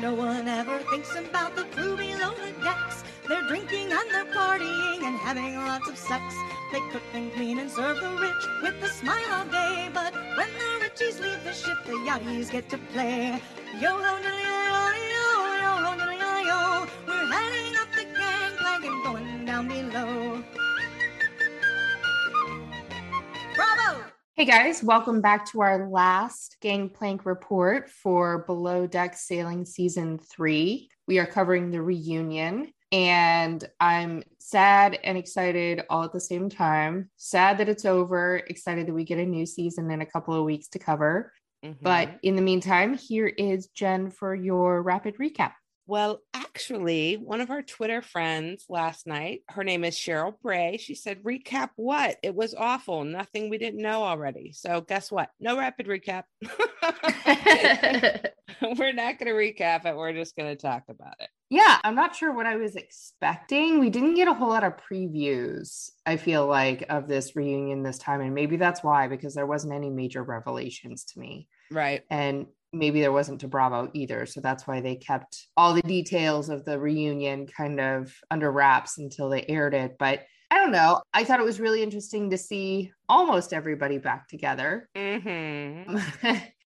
No one ever thinks about the crew below the decks. They're drinking and they're partying and having lots of sex. They cook and clean and serve the rich with a smile all day. But when the richies leave the ship, the yachties get to play. Yo ho diddly yo yo yo ho diddly yo. We're heading up the gangplank and going down below. Hey guys, welcome back to our last Gangplank report for Below Deck Sailing Season 3. We are covering the reunion, and I'm sad and excited all at the same time. Sad that it's over, excited that we get a new season in a couple of weeks to cover. But mm-hmm. in the meantime, here is Jen for your rapid recap. Well, actually, one of our Twitter friends last night, her name is Cheryl Bray. She said, Recap what? It was awful. Nothing we didn't know already. So, guess what? No rapid recap. We're not going to recap it. We're just going to talk about it. Yeah, I'm not sure what I was expecting. We didn't get a whole lot of previews, I feel like, of this reunion this time. And maybe that's why, because there wasn't any major revelations to me. Right. And maybe there wasn't to Bravo either. So that's why they kept all the details of the reunion kind of under wraps until they aired it. But I don't know. I thought it was really interesting to see almost everybody back together. hmm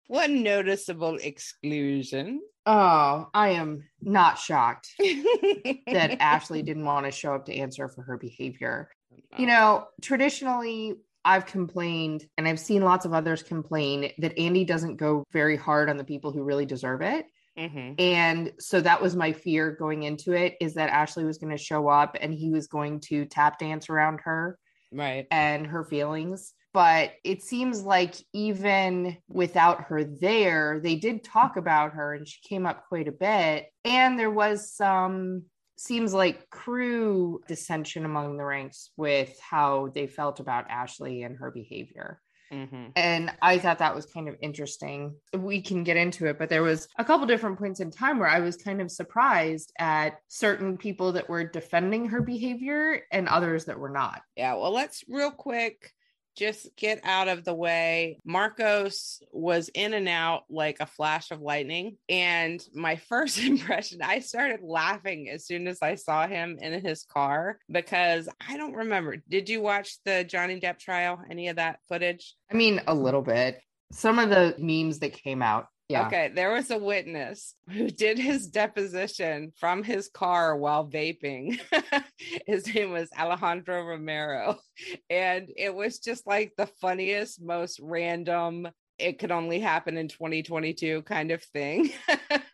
One noticeable exclusion. oh, I am not shocked that Ashley didn't want to show up to answer for her behavior. You know, traditionally, I've complained and I've seen lots of others complain that Andy doesn't go very hard on the people who really deserve it. Mhm. And so that was my fear going into it is that Ashley was going to show up and he was going to tap dance around her Right. and her feelings. But it seems like even without her there, they did talk about her and she came up quite a bit. And there was some, seems like crew dissension among the ranks with how they felt about Ashley and her behavior. Mhm. And I thought that was kind of interesting. We can get into it, but there was a couple different points in time where I was kind of surprised at certain people that were defending her behavior and others that were not. Yeah. Well, let's real quick just get out of the way. Marcos was in and out like a flash of lightning. And my first impression, I started laughing as soon as I saw him in his car because I don't remember. Did you watch the Johnny Depp trial? Any of that footage? I mean, a little bit. Some of the memes that came out. Yeah. Okay, there was a witness who did his deposition from his car while vaping. his name was Alejandro Romero. And it was just like the funniest, most random, it could only happen in 2022 kind of thing.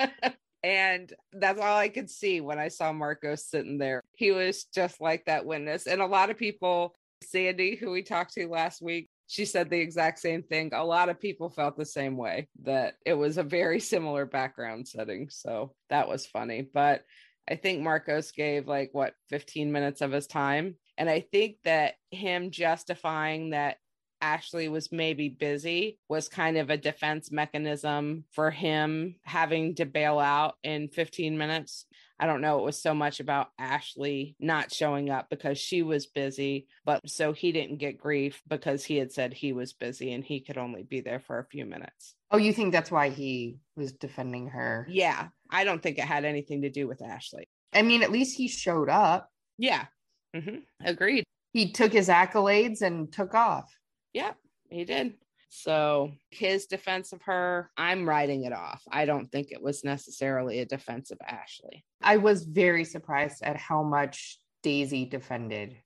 and that's all I could see when I saw Marco sitting there. He was just like that witness. And a lot of people, Sandy, who we talked to last week, she said the exact same thing. A lot of people felt the same way that it was a very similar background setting. So that was funny. But I think Marcos gave like what 15 minutes of his time. And I think that him justifying that Ashley was maybe busy was kind of a defense mechanism for him having to bail out in 15 minutes. I don't know. It was so much about Ashley not showing up because she was busy, but so he didn't get grief because he had said he was busy and he could only be there for a few minutes. Oh, you think that's why he was defending her? Yeah, I don't think it had anything to do with Ashley. I mean, at least he showed up. Yeah, hmm agreed. He took his accolades and took off. Yeah, he did. So his defense of her, I'm writing it off. I don't think it was necessarily a defense of Ashley. I was very surprised at how much Daisy defended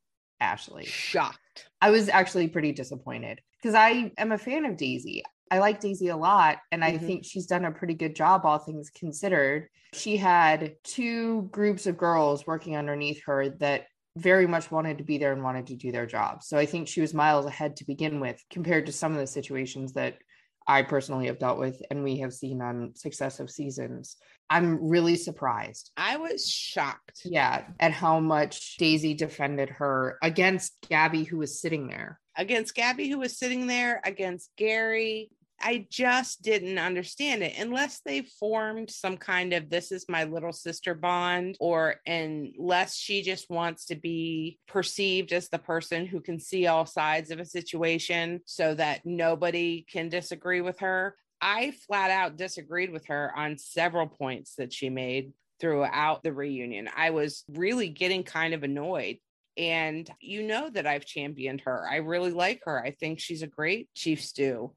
Ashley. Shocked. I was actually pretty disappointed because I am a fan of Daisy. I like Daisy a lot, and I Mhm. think she's done a pretty good job, all things considered. She had two groups of girls working underneath her that very much wanted to be there and wanted to do their job. So I think she was miles ahead to begin with compared to some of the situations that I personally have dealt with and we have seen on successive seasons. I'm really surprised. I was shocked. Yeah, at how much Daisy defended her against Gabby, who was sitting there. against Gabby, who was sitting there, against Gary. I just didn't understand it unless they formed some kind of this is my little sister bond, or unless she just wants to be perceived as the person who can see all sides of a situation so that nobody can disagree with her. I flat out disagreed with her on several points that she made throughout the reunion. I was really getting kind of annoyed and you know that I've championed her. I really like her. I think she's a great chief stew.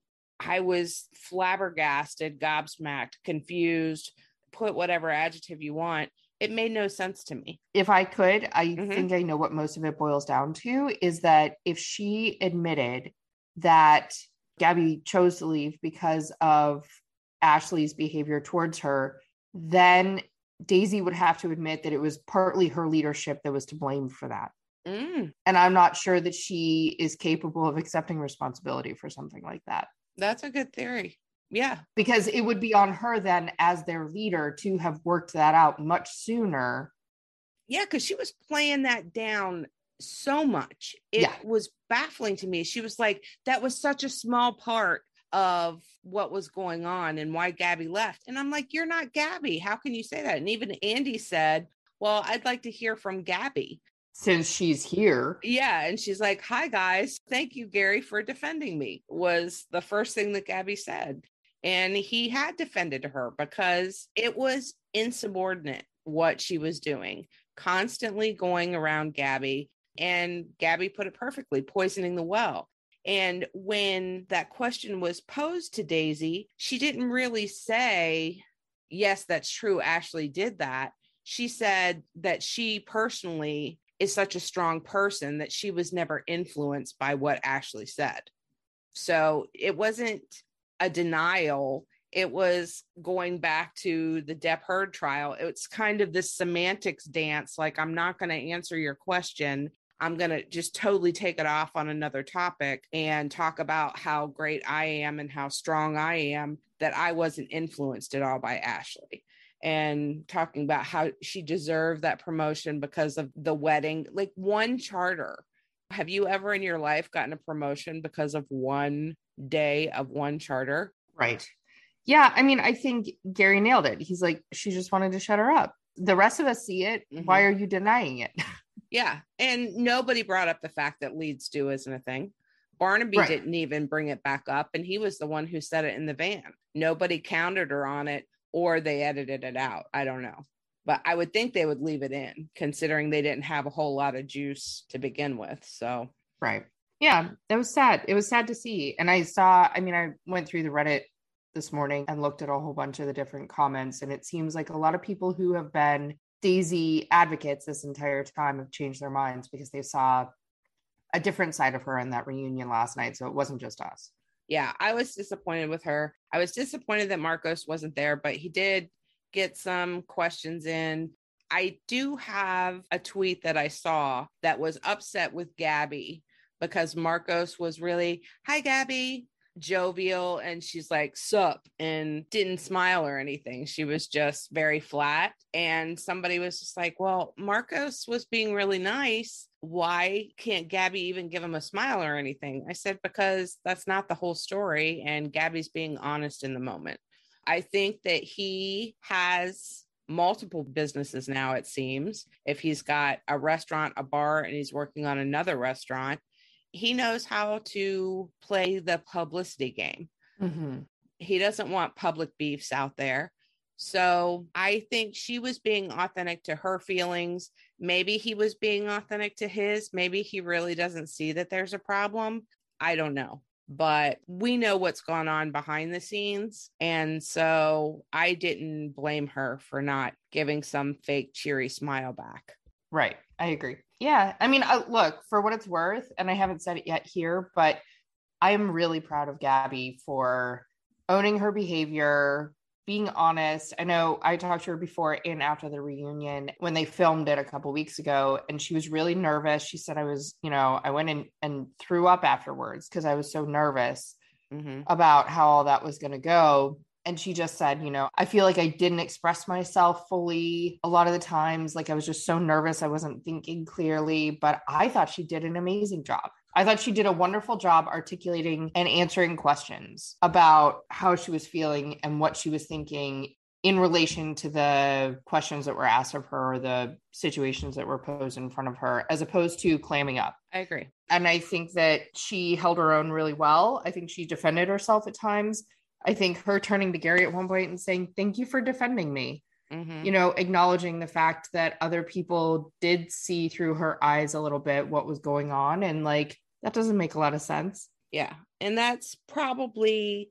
I was flabbergasted, gobsmacked, confused, put whatever adjective you want. It made no sense to me. If I could, I Mhm. think I know what most of it boils down to is that if she admitted that Gabby chose to leave because of Ashley's behavior towards her, then Daisy would have to admit that it was partly her leadership that was to blame for that. Mm, And I'm not sure that she is capable of accepting responsibility for something like that. That's a good theory. Yeah. Because it would be on her then, as their leader, to have worked that out much sooner. Yeah. Cause she was playing that down so much. It Yeah. was baffling to me. She was like, that was such a small part of what was going on and why Gabby left. And I'm like, you're not Gabby. How can you say that? And even Andy said, well, I'd like to hear from Gabby. Since she's here, Yeah. And she's like, Hi, guys. Thank you, Gary, for defending me, was the first thing that Gabby said. And he had defended her because it was insubordinate what she was doing, constantly going around Gabby. And Gabby put it perfectly poisoning the well. And when that question was posed to Daisy, she didn't really say, Yes, that's true. Ashley did that. She said that she personally is such a strong person that she was never influenced by what Ashley said. So it wasn't a denial. It was going back to the Depp Heard trial. It's kind of this semantics dance like, I'm not going to answer your question. I'm going to just totally take it off on another topic and talk about how great I am and how strong I am, that I wasn't influenced at all by Ashley and talking about how she deserved that promotion because of the wedding. Like one charter. Have you ever in your life gotten a promotion because of one day of one charter? right? Yeah, I mean, I think Gary nailed it. He's like, she just wanted to shut her up. The rest of us see it. Mhm. Why are you denying it? Yeah. And nobody brought up the fact that lead stew isn't a thing. Barnaby Right. didn't even bring it back up, and he was the one who said it in the van. Nobody countered her on it, or they edited it out. I don't know. But I would think they would leave it in, considering they didn't have a whole lot of juice to begin with. So, Right. Yeah, that was sad. It was sad to see. And I saw, I mean, I went through the Reddit this morning and looked at a whole bunch of the different comments. And it seems like a lot of people who have been Daisy advocates this entire time have changed their minds because they saw a different side of her in that reunion last night. So it wasn't just us. Yeah, I was disappointed with her. I was disappointed that Marcos wasn't there, but he did get some questions in. I do have a tweet that I saw that was upset with Gabby because Marcos was really, hi, Gabby, jovial. And she's like, sup, and didn't smile or anything. She was just very flat. And somebody was just like, well, Marcos was being really nice. Why can't Gabby even give him a smile or anything? I said, because that's not the whole story. And Gabby's being honest in the moment. I think that he has multiple businesses now, it seems. If he's got a restaurant, a bar, and he's working on another restaurant, he knows how to play the publicity game. Mm-hmm. He doesn't want public beefs out there. So I think she was being authentic to her feelings. Maybe he was being authentic to his. Maybe he really doesn't see that there's a problem. I don't know. but we know what's gone on behind the scenes. And so I didn't blame her for not giving some fake cheery smile back. Right. I agree. Yeah. I mean, uh, look, for what it's worth, and I haven't said it yet here, but I am really proud of Gabby for owning her behavior, being honest. I know I talked to her before and after the reunion when they filmed it a couple weeks ago, and she was really nervous. She said, I was, you know, I went in and threw up afterwards because I was so nervous mm-hmm. about how all that was going to go. And she just said, you know, I feel like I didn't express myself fully a lot of the times. Like I was just so nervous. I wasn't thinking clearly, but I thought she did an amazing job. I thought she did a wonderful job articulating and answering questions about how she was feeling and what she was thinking in relation to the questions that were asked of her or the situations that were posed in front of her, as opposed to clamming up. I agree. And I think that she held her own really well. I think she defended herself at times. I think her turning to Gary at one point and saying, Thank you for defending me. Mm-hmm. You know, acknowledging the fact that other people did see through her eyes a little bit what was going on. And like, that doesn't make a lot of sense. Yeah. And that's probably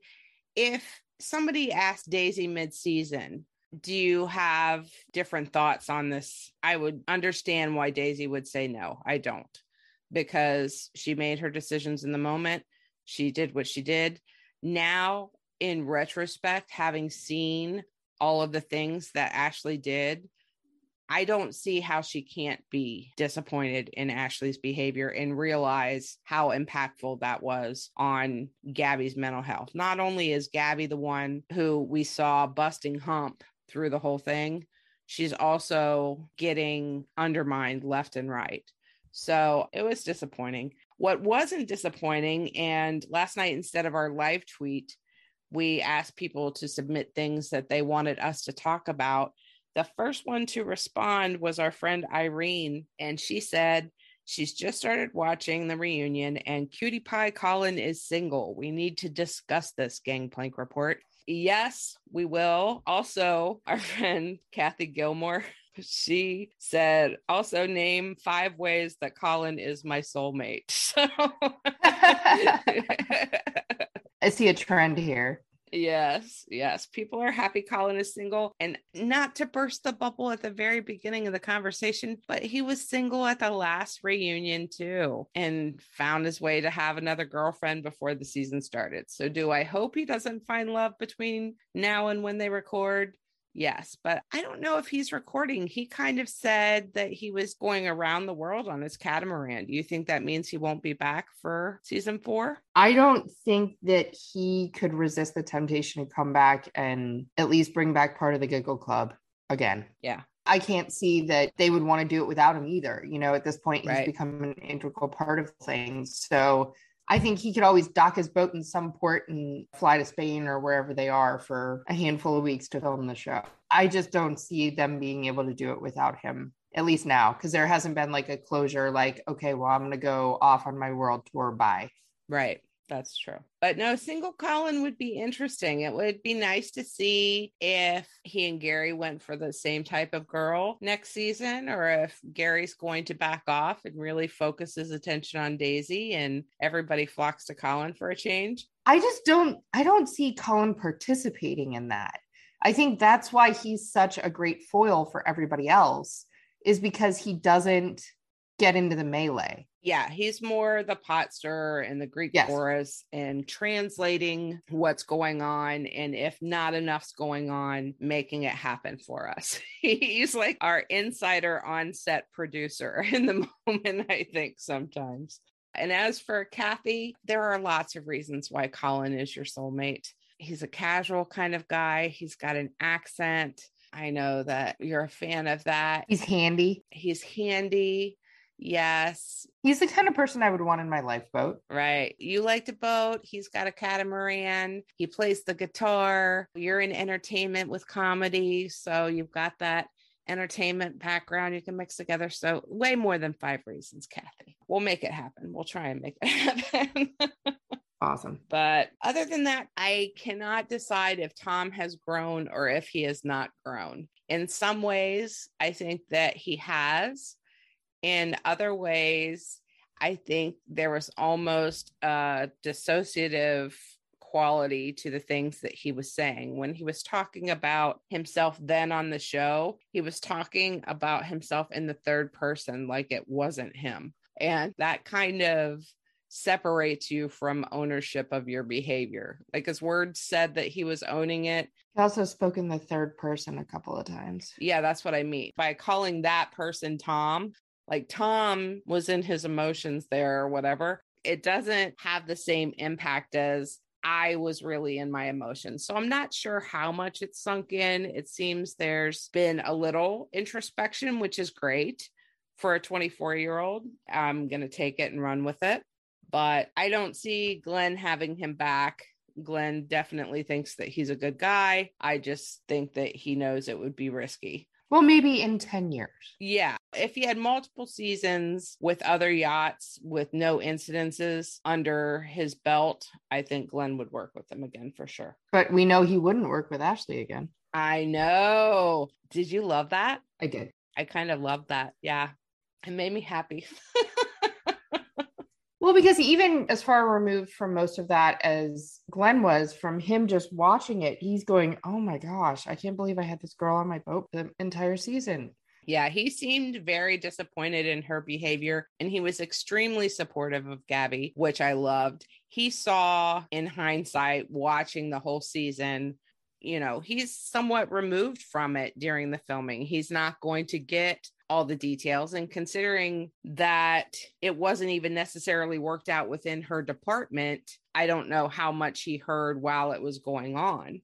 if somebody asked Daisy mid season, do you have different thoughts on this? I would understand why Daisy would say no. I don't because she made her decisions in the moment. She did what she did. Now, in retrospect, having seen all of the things that Ashley did, I don't see how she can't be disappointed in Ashley's behavior and realize how impactful that was on Gabby's mental health. Not only is Gabby the one who we saw busting hump through the whole thing, she's also getting undermined left and right. So it was disappointing. What wasn't disappointing, and last night, instead of our live tweet, we asked people to submit things that they wanted us to talk about. The first one to respond was our friend Irene, and she said she's just started watching the reunion and Cutie Pie Colin is single. We need to discuss this Gangplank report. Yes, we will. Also, our friend Kathy Gilmore, she said, also name five ways that Colin is my soulmate. So I see a trend here. Yes, yes. People are happy Colin is single. And not to burst the bubble at the very beginning of the conversation, but he was single at the last reunion too and found his way to have another girlfriend before the season started. So, do I hope he doesn't find love between now and when they record? Yes, but I don't know if he's recording. He kind of said that he was going around the world on his catamaran. Do you think that means he won't be back for season four? I don't think that he could resist the temptation to come back and at least bring back part of the Giggle Club again. Yeah. I can't see that they would want to do it without him either. You know, at this point, he's right. become an integral part of things. So I think he could always dock his boat in some port and fly to Spain or wherever they are for a handful of weeks to film the show. I just don't see them being able to do it without him, at least now, because there hasn't been like a closure, like, okay, well, I'm going to go off on my world tour. Bye. Right. That's true. But no, single Colin would be interesting. It would be nice to see if he and Gary went for the same type of girl next season, or if Gary's going to back off and really focus his attention on Daisy and everybody flocks to Colin for a change. I just don't I don't see Colin participating in that. I think that's why he's such a great foil for everybody else, is because he doesn't get into the melee yeah, he's more the pot stirrer and the Greek yes. chorus and translating what's going on. And if not enough's going on, making it happen for us. he's like our insider on set producer in the moment, I think, sometimes. And as for Kathy, there are lots of reasons why Colin is your soulmate. He's a casual kind of guy, he's got an accent. I know that you're a fan of that. He's handy. He's handy. Yes. He's the kind of person I would want in my lifeboat. Right. You like to boat. He's got a catamaran. He plays the guitar. You're in entertainment with comedy. So you've got that entertainment background you can mix together. So, way more than five reasons, Kathy. We'll make it happen. We'll try and make it happen. awesome. But other than that, I cannot decide if Tom has grown or if he has not grown. In some ways, I think that he has in other ways, I think there was almost a dissociative quality to the things that he was saying. When he was talking about himself then on the show, he was talking about himself in the third person, like it wasn't him. And that kind of separates you from ownership of your behavior. Like his words said that he was owning it. He also spoke in the third person a couple of times. Yeah, that's what I mean. By calling that person Tom, like Tom was in his emotions there or whatever, it doesn't have the same impact as I was really in my emotions. So I'm not sure how much it's sunk in. It seems there's been a little introspection, which is great for a 24 year old. I'm going to take it and run with it. But I don't see Glenn having him back. Glenn definitely thinks that he's a good guy. I just think that he knows it would be risky. Well, maybe in 10 years. Yeah. If he had multiple seasons with other yachts with no incidences under his belt, I think Glenn would work with him again for sure. But we know he wouldn't work with Ashley again. I know. Did you love that? I did. I kind of loved that. Yeah. It made me happy. Well, because even as far removed from most of that as Glenn was, from him just watching it, he's going, Oh my gosh, I can't believe I had this girl on my boat the entire season. Yeah, he seemed very disappointed in her behavior and he was extremely supportive of Gabby, which I loved. He saw in hindsight, watching the whole season, you know, he's somewhat removed from it during the filming. He's not going to get all the details. And considering that it wasn't even necessarily worked out within her department, I don't know how much he heard while it was going on.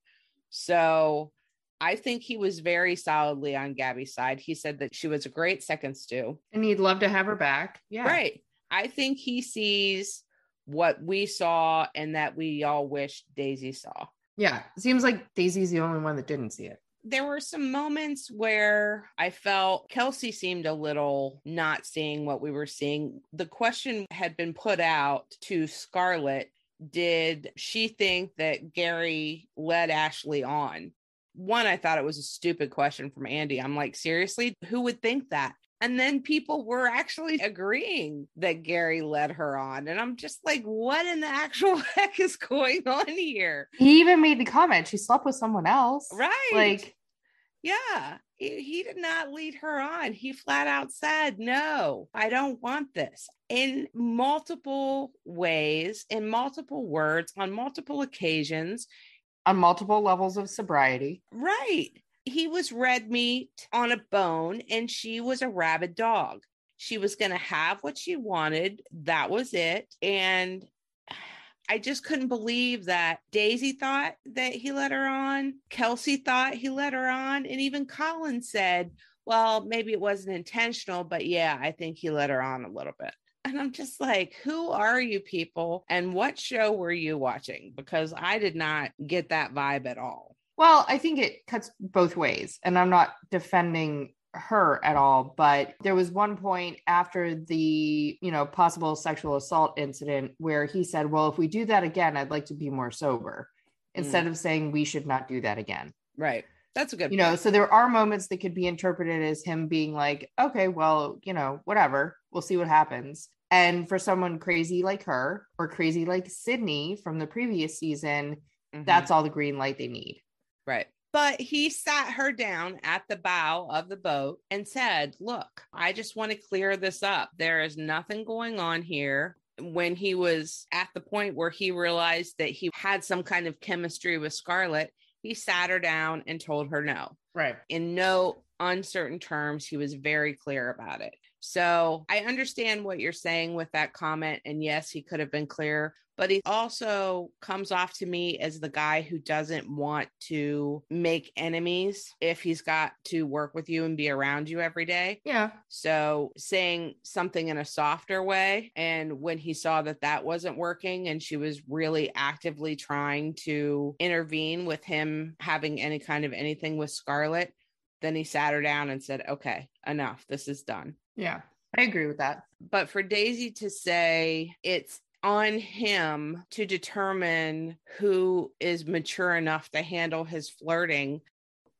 So I think he was very solidly on Gabby's side. He said that she was a great second stew. And he'd love to have her back. Yeah. Right. I think he sees what we saw and that we all wish Daisy saw. Yeah. Seems like Daisy's the only one that didn't see it there were some moments where I felt Kelsey seemed a little not seeing what we were seeing. The question had been put out to Scarlett Did she think that Gary led Ashley on? One, I thought it was a stupid question from Andy. I'm like, seriously, who would think that? And then people were actually agreeing that Gary led her on. And I'm just like, what in the actual heck is going on here? He even made the comment she slept with someone else. Right. Like, yeah, he, he did not lead her on. He flat out said, No, I don't want this. In multiple ways, in multiple words, on multiple occasions, on multiple levels of sobriety. Right. He was red meat on a bone, and she was a rabid dog. She was going to have what she wanted. That was it. And I just couldn't believe that Daisy thought that he let her on. Kelsey thought he let her on. And even Colin said, well, maybe it wasn't intentional, but yeah, I think he let her on a little bit. And I'm just like, who are you people? And what show were you watching? Because I did not get that vibe at all. Well, I think it cuts both ways. And I'm not defending her at all but there was one point after the you know possible sexual assault incident where he said well if we do that again i'd like to be more sober instead mm. of saying we should not do that again right that's a good you point. know so there are moments that could be interpreted as him being like okay well you know whatever we'll see what happens and for someone crazy like her or crazy like sydney from the previous season mm-hmm. that's all the green light they need right but he sat her down at the bow of the boat and said, Look, I just want to clear this up. There is nothing going on here. When he was at the point where he realized that he had some kind of chemistry with Scarlett, he sat her down and told her no. Right. In no uncertain terms, he was very clear about it. So I understand what you're saying with that comment. And yes, he could have been clear, but he also comes off to me as the guy who doesn't want to make enemies if he's got to work with you and be around you every day. Yeah. So saying something in a softer way. And when he saw that that wasn't working and she was really actively trying to intervene with him having any kind of anything with Scarlett, then he sat her down and said, okay, enough. This is done. Yeah. I agree with that. But for Daisy to say it's on him to determine who is mature enough to handle his flirting.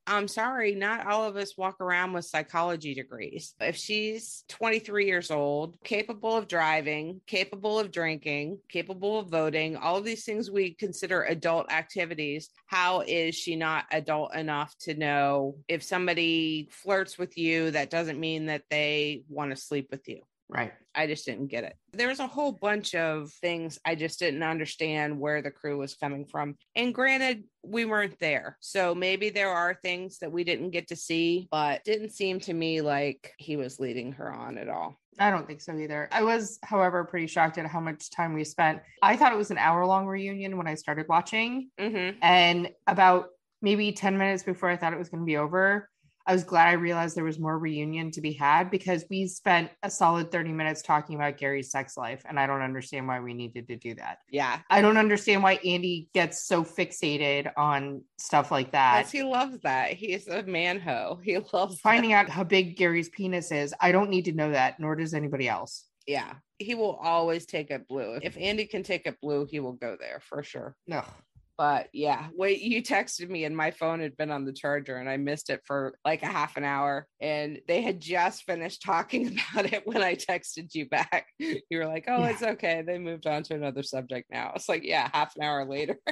I'm sorry, not all of us walk around with psychology degrees. If she's 23 years old, capable of driving, capable of drinking, capable of voting, all of these things we consider adult activities, how is she not adult enough to know if somebody flirts with you, that doesn't mean that they want to sleep with you? Right. I just didn't get it. There was a whole bunch of things I just didn't understand where the crew was coming from. And granted, we weren't there. So maybe there are things that we didn't get to see, but didn't seem to me like he was leading her on at all. I don't think so either. I was, however, pretty shocked at how much time we spent. I thought it was an hour long reunion when I started watching. Mm-hmm. And about maybe 10 minutes before I thought it was going to be over, I was glad I realized there was more reunion to be had because we spent a solid 30 minutes talking about Gary's sex life. And I don't understand why we needed to do that. Yeah. I don't understand why Andy gets so fixated on stuff like that. Because he loves that. He's a man ho. He loves Finding that. out how big Gary's penis is, I don't need to know that, nor does anybody else. Yeah. He will always take it blue. If Andy can take it blue, he will go there for sure. No. But yeah, wait, you texted me and my phone had been on the charger and I missed it for like a half an hour. And they had just finished talking about it when I texted you back. You were like, oh, Yeah. it's okay. They moved on to another subject now. It's like, yeah, half an hour later.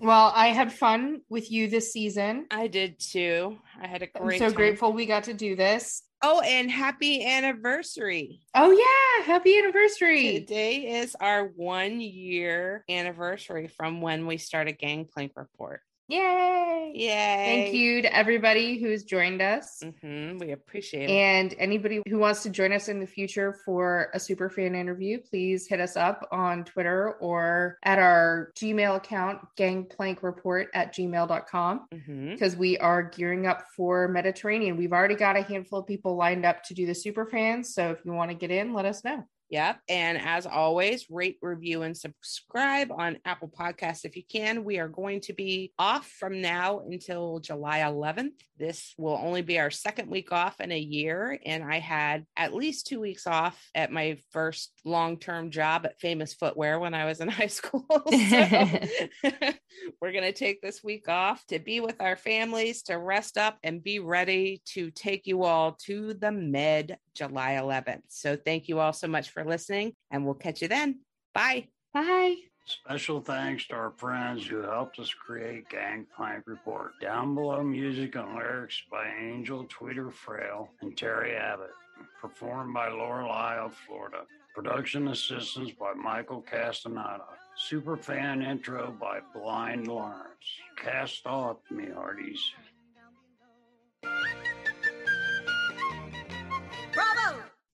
Well, I had fun with you this season. I did too. I had a I'm great so time. grateful we got to do this. Oh, and happy anniversary. Oh, yeah. Happy anniversary. Today is our one year anniversary from when we started Gangplank Report. Yay. Yay. Thank you to everybody who's joined us. hmm We appreciate it. And anybody who wants to join us in the future for a super fan interview, please hit us up on Twitter or at our Gmail account, gangplankreport at gmail.com, Mhm. because we are gearing up for Mediterranean. We've already got a handful of people lined up to do the super fans. So if you want to get in, let us know. Yep. And as always, rate, review, and subscribe on Apple Podcasts if you can. We are going to be off from now until July 11th. This will only be our second week off in a year. And I had at least two weeks off at my first long term job at Famous Footwear when I was in high school. So we're going to take this week off to be with our families, to rest up and be ready to take you all to the Med July 11th. So thank you all so much for listening, and we'll catch you then. Bye. Bye. Special thanks to our friends who helped us create Gangplank Report. Down below music and lyrics by Angel Tweeter Frail and Terry Abbott. Performed by Lorelei of Florida. Production assistance by Michael Castaneda. Superfan intro by Blind Lawrence. Cast off, me hearties.